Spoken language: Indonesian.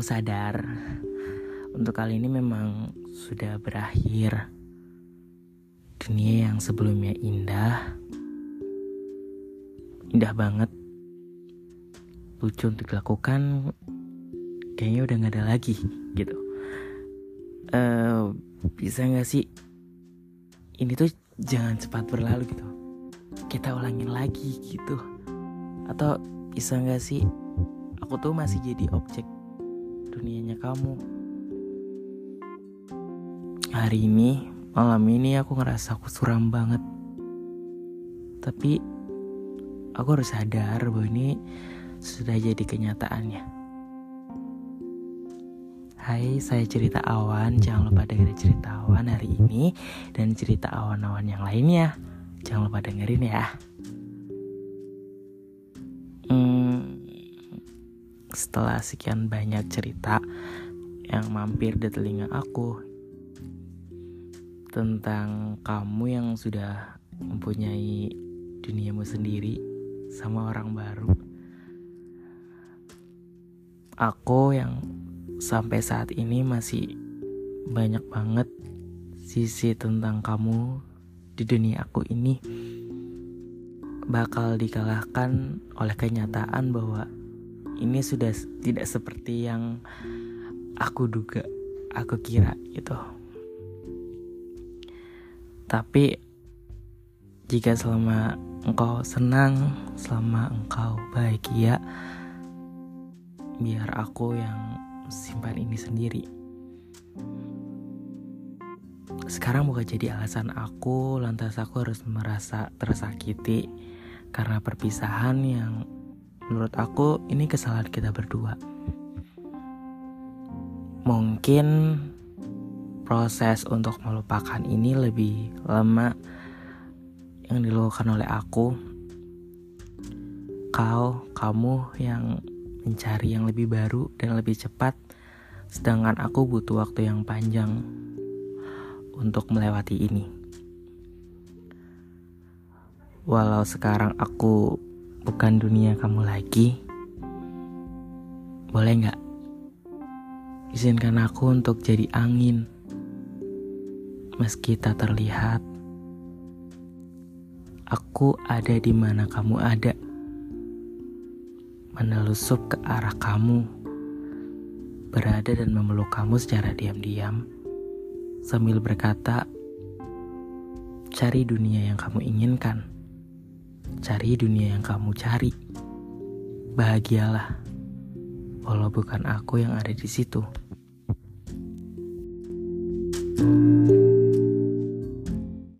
aku sadar. Untuk kali ini memang sudah berakhir. Dunia yang sebelumnya indah, indah banget, lucu untuk dilakukan, kayaknya udah nggak ada lagi gitu. Uh, bisa nggak sih? Ini tuh jangan cepat berlalu gitu. Kita ulangin lagi gitu. Atau bisa nggak sih? Aku tuh masih jadi objek dunianya kamu hari ini malam ini aku ngerasa aku suram banget tapi aku harus sadar bahwa ini sudah jadi kenyataannya Hai, saya cerita awan. Jangan lupa dengerin cerita awan hari ini dan cerita awan-awan yang lainnya. Jangan lupa dengerin ya. Setelah sekian banyak cerita yang mampir di telinga aku tentang kamu yang sudah mempunyai duniamu sendiri sama orang baru. Aku yang sampai saat ini masih banyak banget sisi tentang kamu di dunia aku ini bakal dikalahkan oleh kenyataan bahwa ini sudah tidak seperti yang aku duga, aku kira gitu. Tapi jika selama engkau senang, selama engkau bahagia, biar aku yang simpan ini sendiri. Sekarang bukan jadi alasan aku, lantas aku harus merasa tersakiti karena perpisahan yang menurut aku ini kesalahan kita berdua. Mungkin proses untuk melupakan ini lebih lama yang dilakukan oleh aku. Kau, kamu yang mencari yang lebih baru dan lebih cepat, sedangkan aku butuh waktu yang panjang untuk melewati ini. Walau sekarang aku bukan dunia kamu lagi, boleh nggak? Izinkan aku untuk jadi angin, meski tak terlihat. Aku ada di mana kamu ada. Menelusup ke arah kamu, berada dan memeluk kamu secara diam-diam, sambil berkata, "Cari dunia yang kamu inginkan, cari dunia yang kamu cari, bahagialah, walau bukan aku yang ada di situ." thank you